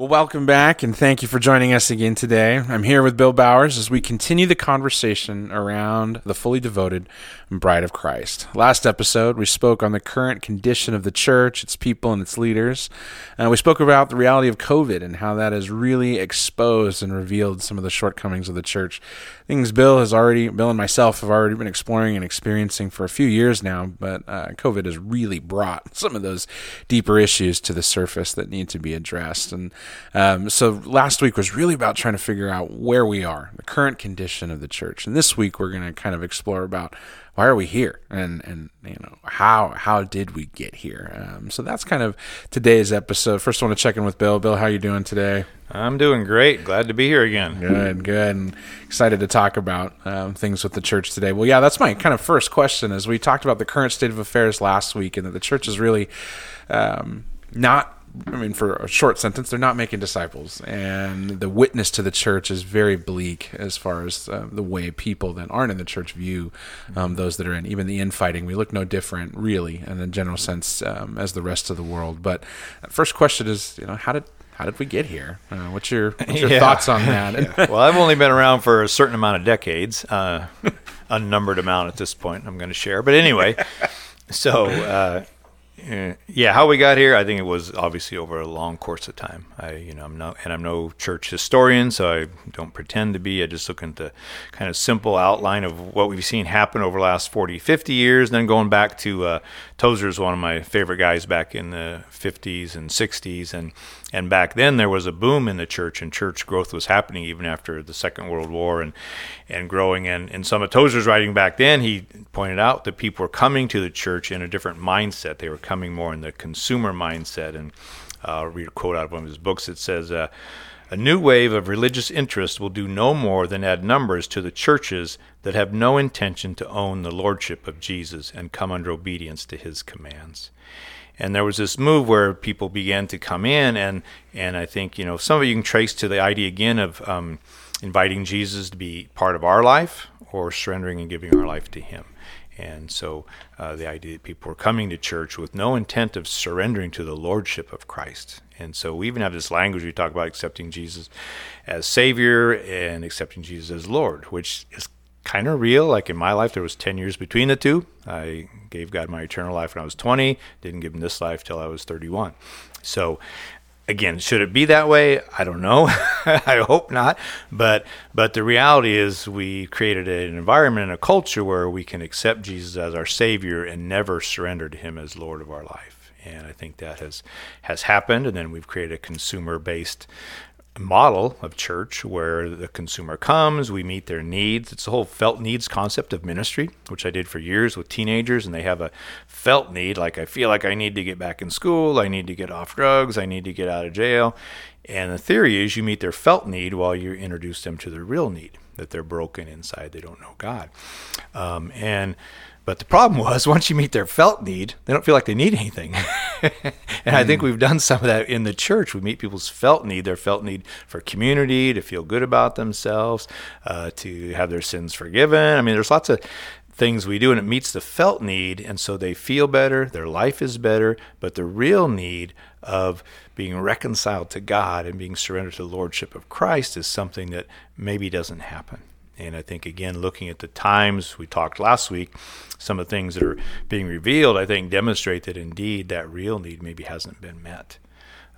Well, welcome back and thank you for joining us again today. I'm here with Bill Bowers as we continue the conversation around the fully devoted bride of Christ. Last episode, we spoke on the current condition of the church, its people, and its leaders. Uh, we spoke about the reality of COVID and how that has really exposed and revealed some of the shortcomings of the church. Things Bill has already, Bill and myself have already been exploring and experiencing for a few years now, but uh, COVID has really brought some of those deeper issues to the surface that need to be addressed. And um, so last week was really about trying to figure out where we are, the current condition of the church. And this week we're going to kind of explore about why are we here and and you know how how did we get here um, so that's kind of today's episode first i want to check in with bill bill how are you doing today i'm doing great. Glad to be here again. Good good. And excited to talk about um, things with the church today. Well yeah that's my kind of first question as we talked about the current state of affairs last week and that the church is really um, not I mean, for a short sentence, they're not making disciples, and the witness to the church is very bleak as far as uh, the way people that aren't in the church view um, those that are in. Even the infighting, we look no different, really, in a general sense, um, as the rest of the world. But first question is, you know, how did how did we get here? Uh, what's your, what's your yeah. thoughts on that? yeah. Well, I've only been around for a certain amount of decades, uh, unnumbered amount at this point. I'm going to share, but anyway, so uh, yeah, how we got here, I think it was obviously over a long course of time. I, you know, I'm no, and I'm no church historian, so I don't pretend to be. I just look at the kind of simple outline of what we've seen happen over the last 40, 50 years. And then going back to uh, Tozer's one of my favorite guys back in the 50s and 60s, and and back then there was a boom in the church, and church growth was happening even after the Second World War, and and growing. And in some of Tozer's writing back then, he pointed out that people were coming to the church in a different mindset. They were coming more in the consumer mindset. And uh, I'll read a quote out of one of his books. It says. Uh, a new wave of religious interest will do no more than add numbers to the churches that have no intention to own the lordship of Jesus and come under obedience to his commands. And there was this move where people began to come in, and and I think you know some of you can trace to the idea again of um, inviting Jesus to be part of our life or surrendering and giving our life to Him. And so uh, the idea that people were coming to church with no intent of surrendering to the lordship of Christ. And so we even have this language we talk about accepting Jesus as Savior and accepting Jesus as Lord, which is kind of real. Like in my life, there was 10 years between the two. I gave God my eternal life when I was 20, didn't give him this life till I was 31. So again, should it be that way? I don't know. I hope not. But but the reality is we created an environment and a culture where we can accept Jesus as our Savior and never surrender to Him as Lord of our life. And I think that has has happened. And then we've created a consumer based model of church where the consumer comes, we meet their needs. It's the whole felt needs concept of ministry, which I did for years with teenagers, and they have a felt need like I feel like I need to get back in school, I need to get off drugs, I need to get out of jail. And the theory is you meet their felt need while you introduce them to their real need that they're broken inside, they don't know God. Um, and but the problem was once you meet their felt need, they don't feel like they need anything. and mm. I think hmm. we've done some of that in the church. We meet people's felt need, their felt need for community, to feel good about themselves, uh, to have their sins forgiven. I mean, there's lots of things we do and it meets the felt need and so they feel better their life is better but the real need of being reconciled to god and being surrendered to the lordship of christ is something that maybe doesn't happen and I think, again, looking at the times we talked last week, some of the things that are being revealed, I think, demonstrate that indeed that real need maybe hasn't been met.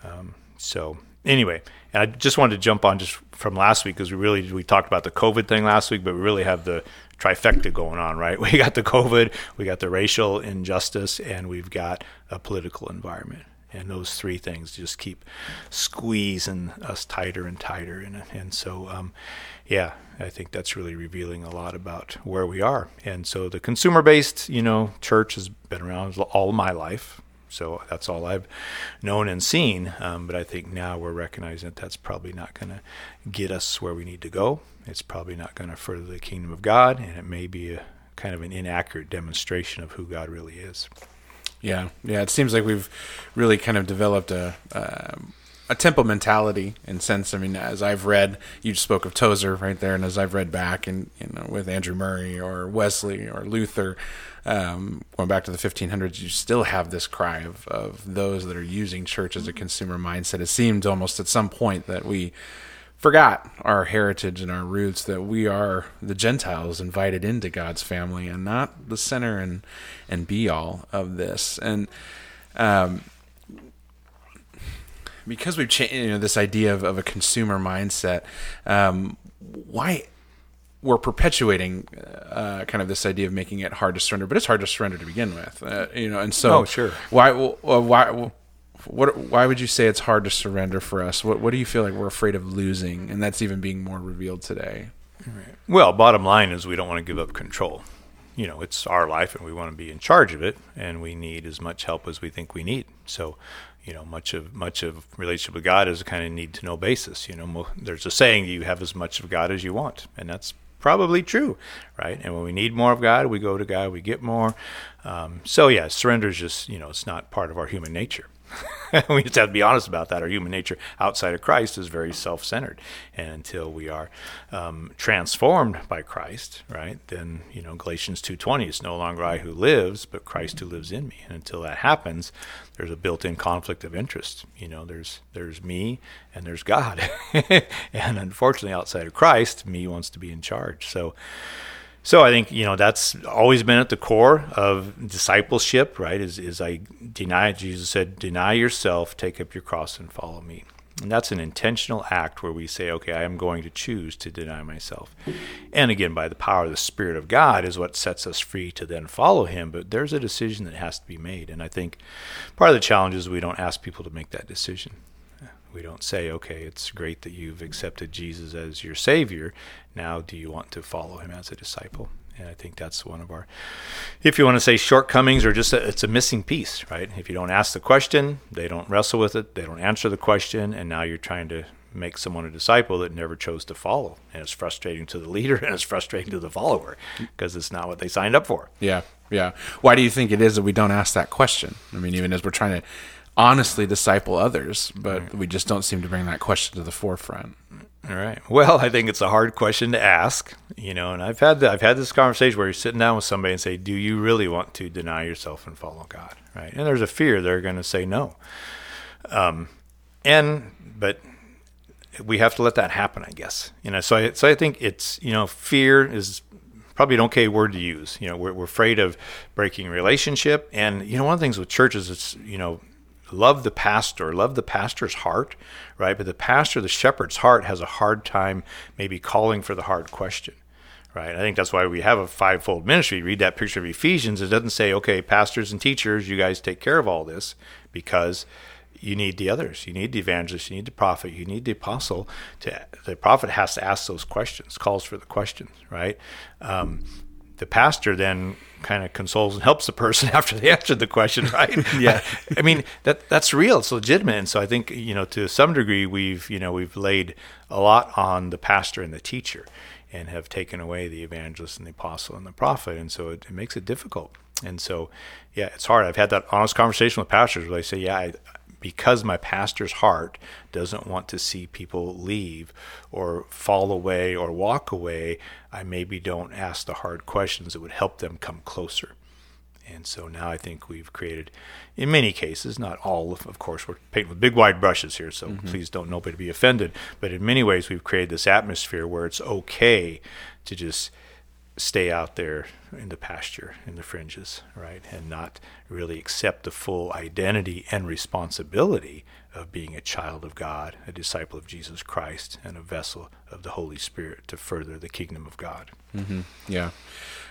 Um, so, anyway, and I just wanted to jump on just from last week because we really we talked about the COVID thing last week, but we really have the trifecta going on, right? We got the COVID, we got the racial injustice, and we've got a political environment and those three things just keep squeezing us tighter and tighter. And and so um, yeah I think that's really revealing a lot about where we are. And so the consumer based you know church has been around all my life. So that's all I've known and seen. Um, but I think now we're recognizing that that's probably not going to get us where we need to go. It's probably not going to further the kingdom of God. And it may be a kind of an inaccurate demonstration of who God really is. Yeah, yeah. It seems like we've really kind of developed a uh, a temple mentality in sense. I mean, as I've read, you spoke of Tozer right there, and as I've read back, and you know, with Andrew Murray or Wesley or Luther, um, going back to the 1500s, you still have this cry of of those that are using church as a consumer mindset. It seemed almost at some point that we forgot our heritage and our roots that we are the Gentiles invited into God's family and not the center and and be all of this. And um, because we've changed you know, this idea of, of a consumer mindset, um, why we're perpetuating uh, kind of this idea of making it hard to surrender, but it's hard to surrender to begin with, uh, you know. And so, Oh, sure. Why? Why? What? Why would you say it's hard to surrender for us? What? What do you feel like we're afraid of losing, and that's even being more revealed today? Well, bottom line is we don't want to give up control. You know, it's our life and we want to be in charge of it and we need as much help as we think we need. So, you know, much of much of relationship with God is a kind of need to know basis. You know, there's a saying you have as much of God as you want, and that's probably true, right? And when we need more of God, we go to God, we get more. Um, so yeah, surrender is just you know, it's not part of our human nature. we just have to be honest about that. Our human nature outside of Christ is very self-centered, and until we are um, transformed by Christ, right? Then you know Galatians two twenty. It's no longer I who lives, but Christ who lives in me. And until that happens, there's a built-in conflict of interest. You know, there's there's me and there's God, and unfortunately, outside of Christ, me wants to be in charge. So. So I think you know that's always been at the core of discipleship, right? Is is I deny Jesus said, deny yourself, take up your cross, and follow me. And that's an intentional act where we say, okay, I am going to choose to deny myself. And again, by the power of the Spirit of God is what sets us free to then follow Him. But there's a decision that has to be made. And I think part of the challenge is we don't ask people to make that decision. We don't say, okay, it's great that you've accepted Jesus as your Savior. Now, do you want to follow Him as a disciple? And I think that's one of our, if you want to say shortcomings or just a, it's a missing piece, right? If you don't ask the question, they don't wrestle with it, they don't answer the question, and now you're trying to make someone a disciple that never chose to follow. And it's frustrating to the leader and it's frustrating to the follower because it's not what they signed up for. Yeah, yeah. Why do you think it is that we don't ask that question? I mean, even as we're trying to honestly disciple others, but we just don't seem to bring that question to the forefront. All right. Well, I think it's a hard question to ask, you know, and I've had the, I've had this conversation where you're sitting down with somebody and say, "Do you really want to deny yourself and follow God?" Right? And there's a fear they're going to say no. Um, and but we have to let that happen, I guess. You know, so I so I think it's you know, fear is probably an okay word to use. You know, we're we're afraid of breaking relationship, and you know, one of the things with churches, it's you know, love the pastor, love the pastor's heart, right? But the pastor, the shepherd's heart, has a hard time maybe calling for the hard question, right? I think that's why we have a fivefold ministry. Read that picture of Ephesians. It doesn't say, okay, pastors and teachers, you guys take care of all this because you need the others. You need the evangelist. You need the prophet. You need the apostle. To the prophet has to ask those questions, calls for the questions, right? Um, the pastor then kind of consoles and helps the person after they answered the question, right? Yeah. I mean that that's real. It's legitimate, and so I think you know to some degree we've you know we've laid a lot on the pastor and the teacher, and have taken away the evangelist and the apostle and the prophet, and so it, it makes it difficult. And so, yeah, it's hard. I've had that honest conversation with pastors where they say, "Yeah, I, because my pastor's heart doesn't want to see people leave or fall away or walk away, I maybe don't ask the hard questions that would help them come closer. And so now I think we've created, in many cases, not all, of, of course, we're painting with big wide brushes here, so mm-hmm. please don't nobody be offended. But in many ways, we've created this atmosphere where it's okay to just stay out there in the pasture, in the fringes, right? And not really accept the full identity and responsibility of being a child of God, a disciple of Jesus Christ, and a vessel of the Holy Spirit to further the kingdom of God. Mm-hmm. Yeah,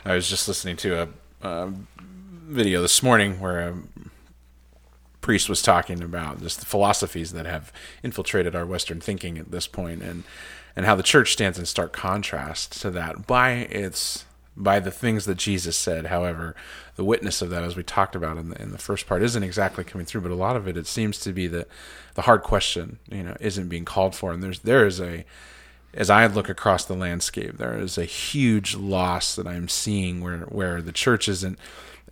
I was just listening to a, a video this morning where a priest was talking about just the philosophies that have infiltrated our Western thinking at this point, and and how the church stands in stark contrast to that by its by the things that Jesus said. However, the witness of that, as we talked about in the in the first part, isn't exactly coming through. But a lot of it, it seems to be that the hard question, you know, isn't being called for, and there's there is a as I look across the landscape, there is a huge loss that I'm seeing where where the church isn't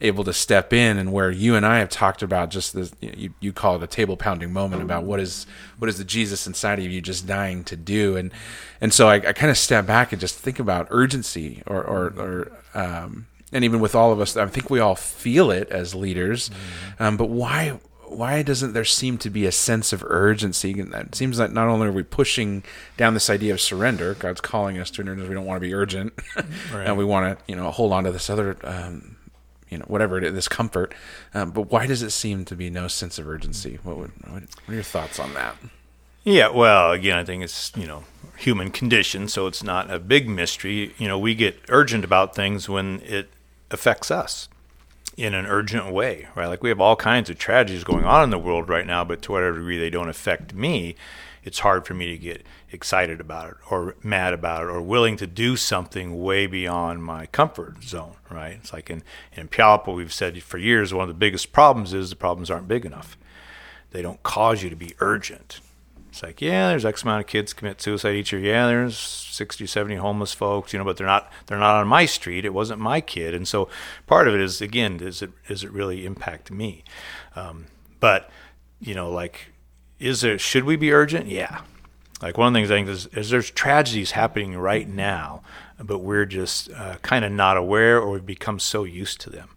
able to step in and where you and I have talked about just this you, you call it a table pounding moment about what is what is the Jesus inside of you just dying to do and and so I, I kind of step back and just think about urgency or or, or um, and even with all of us I think we all feel it as leaders mm-hmm. um, but why why doesn't there seem to be a sense of urgency? And it seems like not only are we pushing down this idea of surrender, God's calling us to an urgency. We don't want to be urgent, right. and we want to, you know, hold on to this other, um, you know, whatever it is, this comfort. Um, but why does it seem to be no sense of urgency? What, would, what are your thoughts on that? Yeah, well, again, I think it's you know human condition, so it's not a big mystery. You know, we get urgent about things when it affects us in an urgent way, right? Like we have all kinds of tragedies going on in the world right now, but to whatever degree they don't affect me, it's hard for me to get excited about it or mad about it or willing to do something way beyond my comfort zone, right? It's like in, in what we've said for years, one of the biggest problems is the problems aren't big enough. They don't cause you to be urgent. It's like, yeah, there's X amount of kids commit suicide each year. Yeah, there's 60, 70 homeless folks, you know, but they're not they're not on my street. It wasn't my kid, and so part of it is again, does it does it really impact me? Um, but you know, like, is there should we be urgent? Yeah. Like one of the things I think is, is there's tragedies happening right now, but we're just uh, kind of not aware, or we've become so used to them.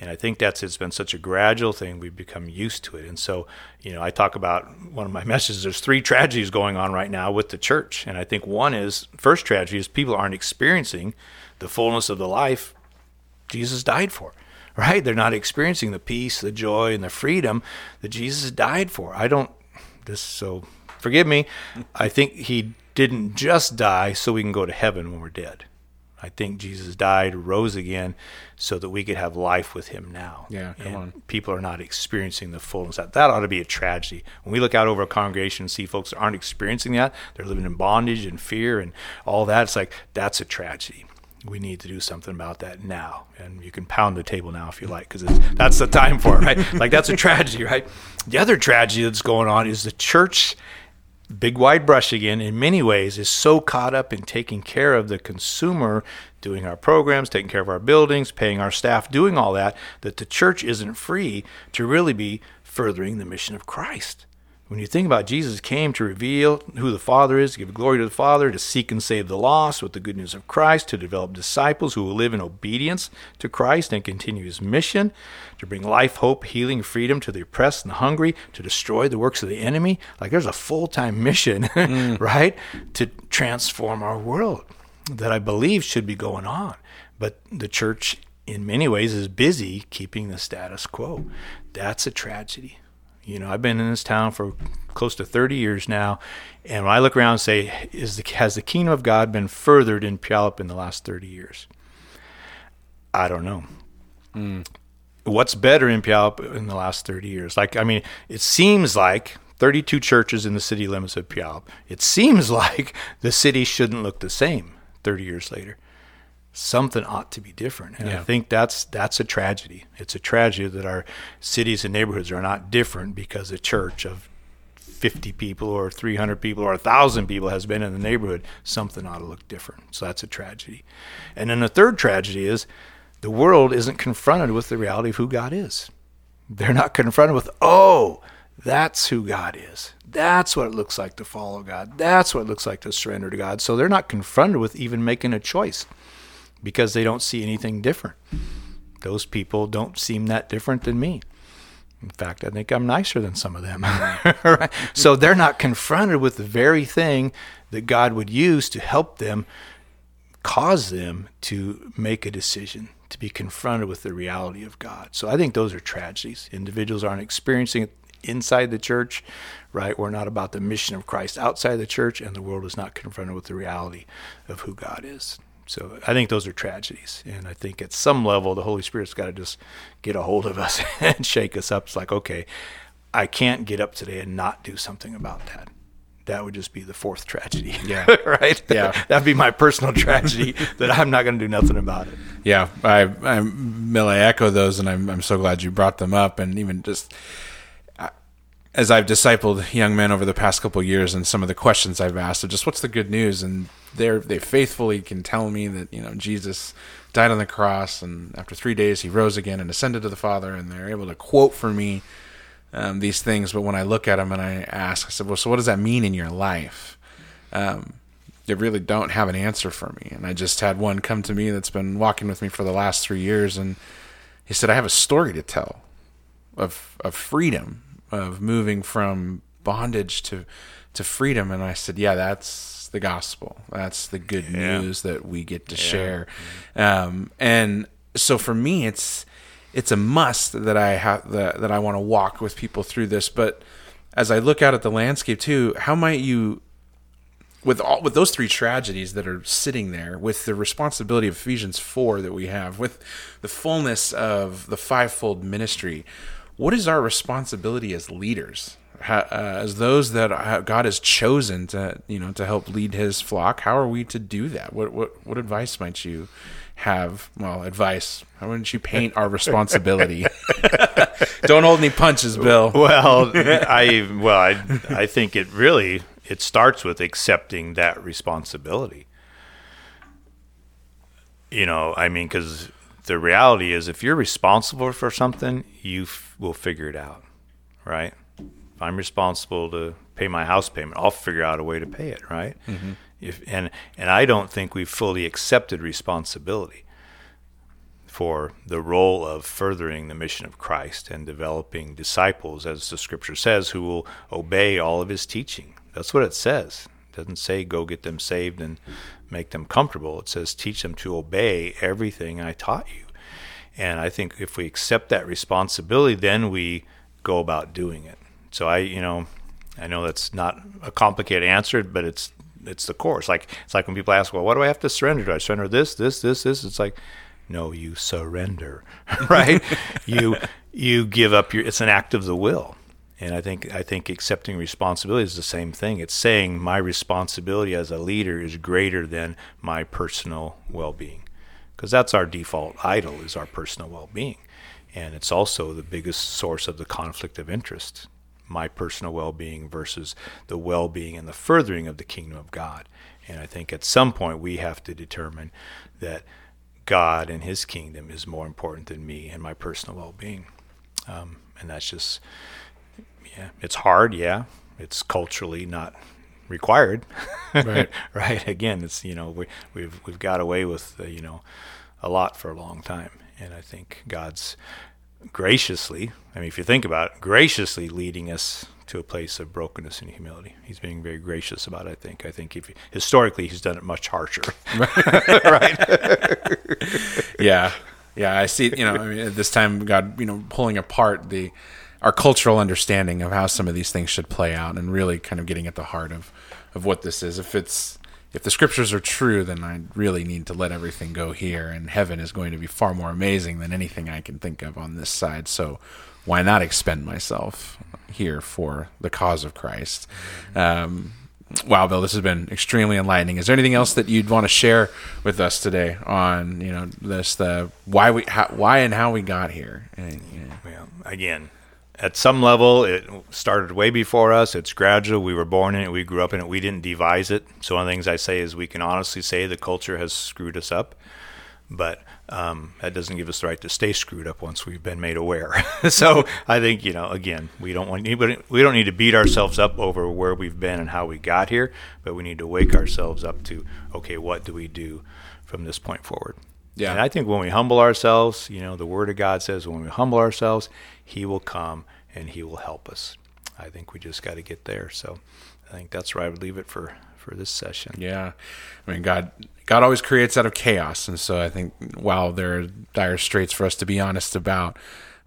And I think that's it's been such a gradual thing. We've become used to it. And so, you know, I talk about one of my messages. There's three tragedies going on right now with the church, and I think one is first tragedy is people aren't experiencing the fullness of the life Jesus died for. Right? They're not experiencing the peace, the joy, and the freedom that Jesus died for. I don't. This so forgive me. I think he didn't just die so we can go to heaven when we're dead. I think Jesus died, rose again, so that we could have life with Him now. Yeah, come and on. People are not experiencing the fullness. That that ought to be a tragedy. When we look out over a congregation and see folks that aren't experiencing that, they're living in bondage and fear and all that. It's like that's a tragedy. We need to do something about that now. And you can pound the table now if you like, because that's the time for it, right? like that's a tragedy, right? The other tragedy that's going on is the church big wide brush again, in many ways, is so caught up in taking care of the consumer, doing our programs, taking care of our buildings, paying our staff, doing all that, that the church isn't free to really be furthering the mission of Christ. When you think about Jesus came to reveal who the Father is, to give glory to the Father, to seek and save the lost with the good news of Christ, to develop disciples who will live in obedience to Christ and continue his mission, to bring life, hope, healing, freedom to the oppressed and the hungry, to destroy the works of the enemy. Like there's a full time mission, mm. right? To transform our world that I believe should be going on. But the church, in many ways, is busy keeping the status quo. That's a tragedy. You know, I've been in this town for close to 30 years now, and when I look around and say, "Is the, has the kingdom of God been furthered in Puyallup in the last 30 years?" I don't know. Mm. What's better in Puyallup in the last 30 years? Like, I mean, it seems like 32 churches in the city limits of Puyallup. It seems like the city shouldn't look the same 30 years later something ought to be different. And yeah. I think that's that's a tragedy. It's a tragedy that our cities and neighborhoods are not different because a church of 50 people or 300 people or 1,000 people has been in the neighborhood. Something ought to look different. So that's a tragedy. And then the third tragedy is the world isn't confronted with the reality of who God is. They're not confronted with, oh, that's who God is. That's what it looks like to follow God. That's what it looks like to surrender to God. So they're not confronted with even making a choice because they don't see anything different. Those people don't seem that different than me. In fact, I think I'm nicer than some of them. So they're not confronted with the very thing that God would use to help them, cause them to make a decision, to be confronted with the reality of God. So I think those are tragedies. Individuals aren't experiencing it inside the church, right? We're not about the mission of Christ outside the church, and the world is not confronted with the reality of who God is. So I think those are tragedies. And I think at some level, the Holy Spirit's got to just get a hold of us and shake us up. It's like, okay, I can't get up today and not do something about that. That would just be the fourth tragedy. Yeah. right? Yeah. That'd be my personal tragedy that I'm not going to do nothing about it. Yeah. I, I, Bill, I echo those, and I'm, I'm so glad you brought them up. And even just as I've discipled young men over the past couple years and some of the questions I've asked of just what's the good news and they they faithfully can tell me that you know Jesus died on the cross, and after three days he rose again and ascended to the Father, and they're able to quote for me um, these things. But when I look at them and I ask, I said, "Well, so what does that mean in your life?" Um, they really don't have an answer for me. And I just had one come to me that's been walking with me for the last three years, and he said, "I have a story to tell of of freedom, of moving from bondage to to freedom." And I said, "Yeah, that's the gospel. That's the good Yeah. news that we get to share." Um, and so for me, it's it's a must that I have that, that I want to walk with people through this. But as I look out at the landscape too, how might you with all with those three tragedies that are sitting there, with the responsibility of Ephesians four that we have, with the fullness of the fivefold ministry, what is our responsibility as leaders, uh, as those that God has chosen to you know to help lead His flock? How are we to do that? What what what advice might you have? Well, advice. How wouldn't you paint our responsibility? Don't hold any punches, Bill. Well, I well, I I think it really it starts with accepting that responsibility. You know, I mean, because the reality is, if you're responsible for something, you f- will figure it out, right? I'm responsible to pay my house payment, I'll figure out a way to pay it, right? Mm-hmm. If and and I don't think we've fully accepted responsibility for the role of furthering the mission of Christ and developing disciples, as the scripture says, who will obey all of his teaching. That's what it says. It doesn't say go get them saved and make them comfortable. It says teach them to obey everything I taught you. And I think if we accept that responsibility, then we go about doing it. So I, you know, I know that's not a complicated answer, but it's it's the course. Like it's like when people ask, well, what do I have to surrender? Do I surrender this, this, this, this? It's like, no, you surrender, right? you you give up your. It's an act of the will, and I think I think accepting responsibility is the same thing. It's saying my responsibility as a leader is greater than my personal well-being, because that's our default idol is our personal well-being, and it's also the biggest source of the conflict of interest my personal well being versus the well being and the furthering of the kingdom of God. And I think at some point we have to determine that God and his kingdom is more important than me and my personal well being. Um, and that's just, yeah, it's hard, yeah. It's culturally not required. Right. right. Again, it's, you know, we, we've, we've got away with, uh, you know, a lot for a long time. And I think God's graciously, I mean, if you think about it, graciously leading us to a place of brokenness and humility. He's being very gracious about it, I think. I think if historically he's done it much harsher. Right. yeah yeah i see you know I mean, at this time god you know pulling apart the our cultural understanding of how some of these things should play out and really kind of getting at the heart of of what this is if it's if the scriptures are true then i really need to let everything go here and heaven is going to be far more amazing than anything i can think of on this side so why not expend myself here for the cause of christ um, Wow, Bill, this has been extremely enlightening. Is there anything else that you'd want to share with us today on you know this the why we how, why and how we got here? And. Well, again, at some level, it started way before us. It's gradual. We were born in it. We grew up in it. We didn't devise it. So one of the things I say is we can honestly say the culture has screwed us up, but um, that doesn't give us the right to stay screwed up once we've been made aware. so I think you know, again, we don't want anybody. We don't need to beat ourselves up over where we've been and how we got here, but we need to wake ourselves up to okay, what do we do from this point forward? Yeah. And I think when we humble ourselves, you know, the Word of God says when we humble ourselves, He will come and He will help us. I think we just got to get there. So I think that's where I would leave it for for this session. Yeah, I mean, God, God always creates out of chaos, and so I think while there are dire straits for us to be honest about,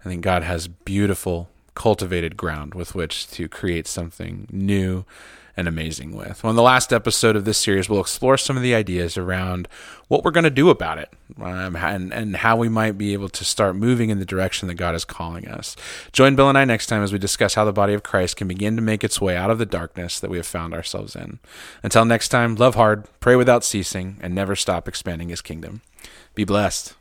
I think God has beautiful, cultivated ground with which to create something new and amazing with. Well, in the last episode of this series, we'll explore some of the ideas around what we're going to do about it um, and, and how we might be able to start moving in the direction that God is calling us. Join Bill and I next time as we discuss how the body of Christ can begin to make its way out of the darkness that we have found ourselves in. Until next time, love hard, pray without ceasing, and never stop expanding his kingdom. Be blessed.